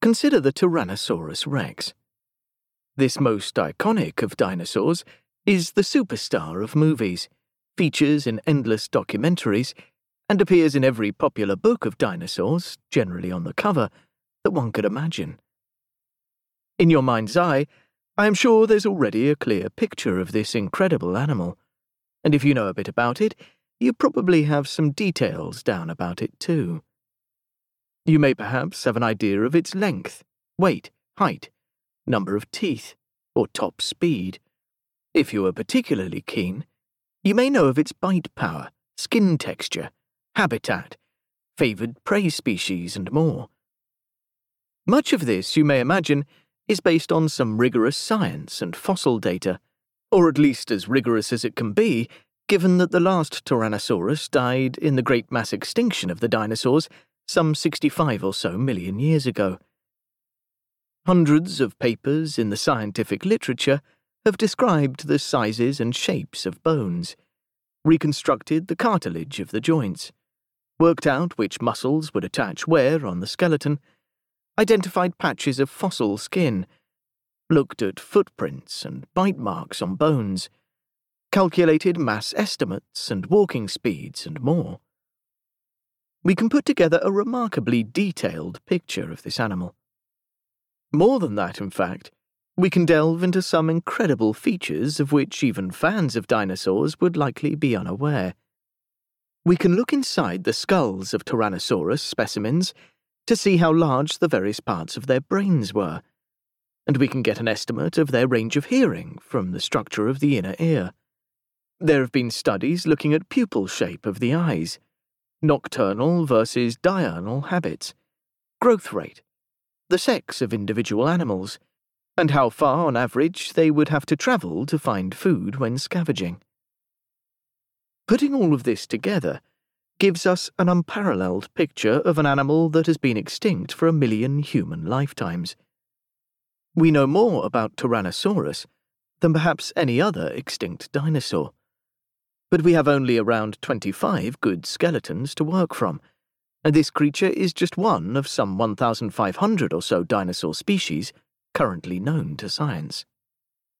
Consider the Tyrannosaurus rex. This most iconic of dinosaurs is the superstar of movies, features in endless documentaries, and appears in every popular book of dinosaurs, generally on the cover, that one could imagine. In your mind's eye, I am sure there's already a clear picture of this incredible animal, and if you know a bit about it, you probably have some details down about it too. You may perhaps have an idea of its length, weight, height, number of teeth, or top speed. If you are particularly keen, you may know of its bite power, skin texture, habitat, favoured prey species, and more. Much of this, you may imagine, is based on some rigorous science and fossil data, or at least as rigorous as it can be, given that the last Tyrannosaurus died in the great mass extinction of the dinosaurs some 65 or so million years ago. Hundreds of papers in the scientific literature have described the sizes and shapes of bones, reconstructed the cartilage of the joints, worked out which muscles would attach where on the skeleton, identified patches of fossil skin, looked at footprints and bite marks on bones, calculated mass estimates and walking speeds, and more. We can put together a remarkably detailed picture of this animal. More than that, in fact, we can delve into some incredible features of which even fans of dinosaurs would likely be unaware. We can look inside the skulls of Tyrannosaurus specimens to see how large the various parts of their brains were, and we can get an estimate of their range of hearing from the structure of the inner ear. There have been studies looking at pupil shape of the eyes, nocturnal versus diurnal habits, growth rate, the sex of individual animals, and how far on average they would have to travel to find food when scavenging. Putting all of this together gives us an unparalleled picture of an animal that has been extinct for a million human lifetimes. We know more about Tyrannosaurus than perhaps any other extinct dinosaur. But we have only around 25 good skeletons to work from, and this creature is just one of some 1,500 or so dinosaur species currently known to science.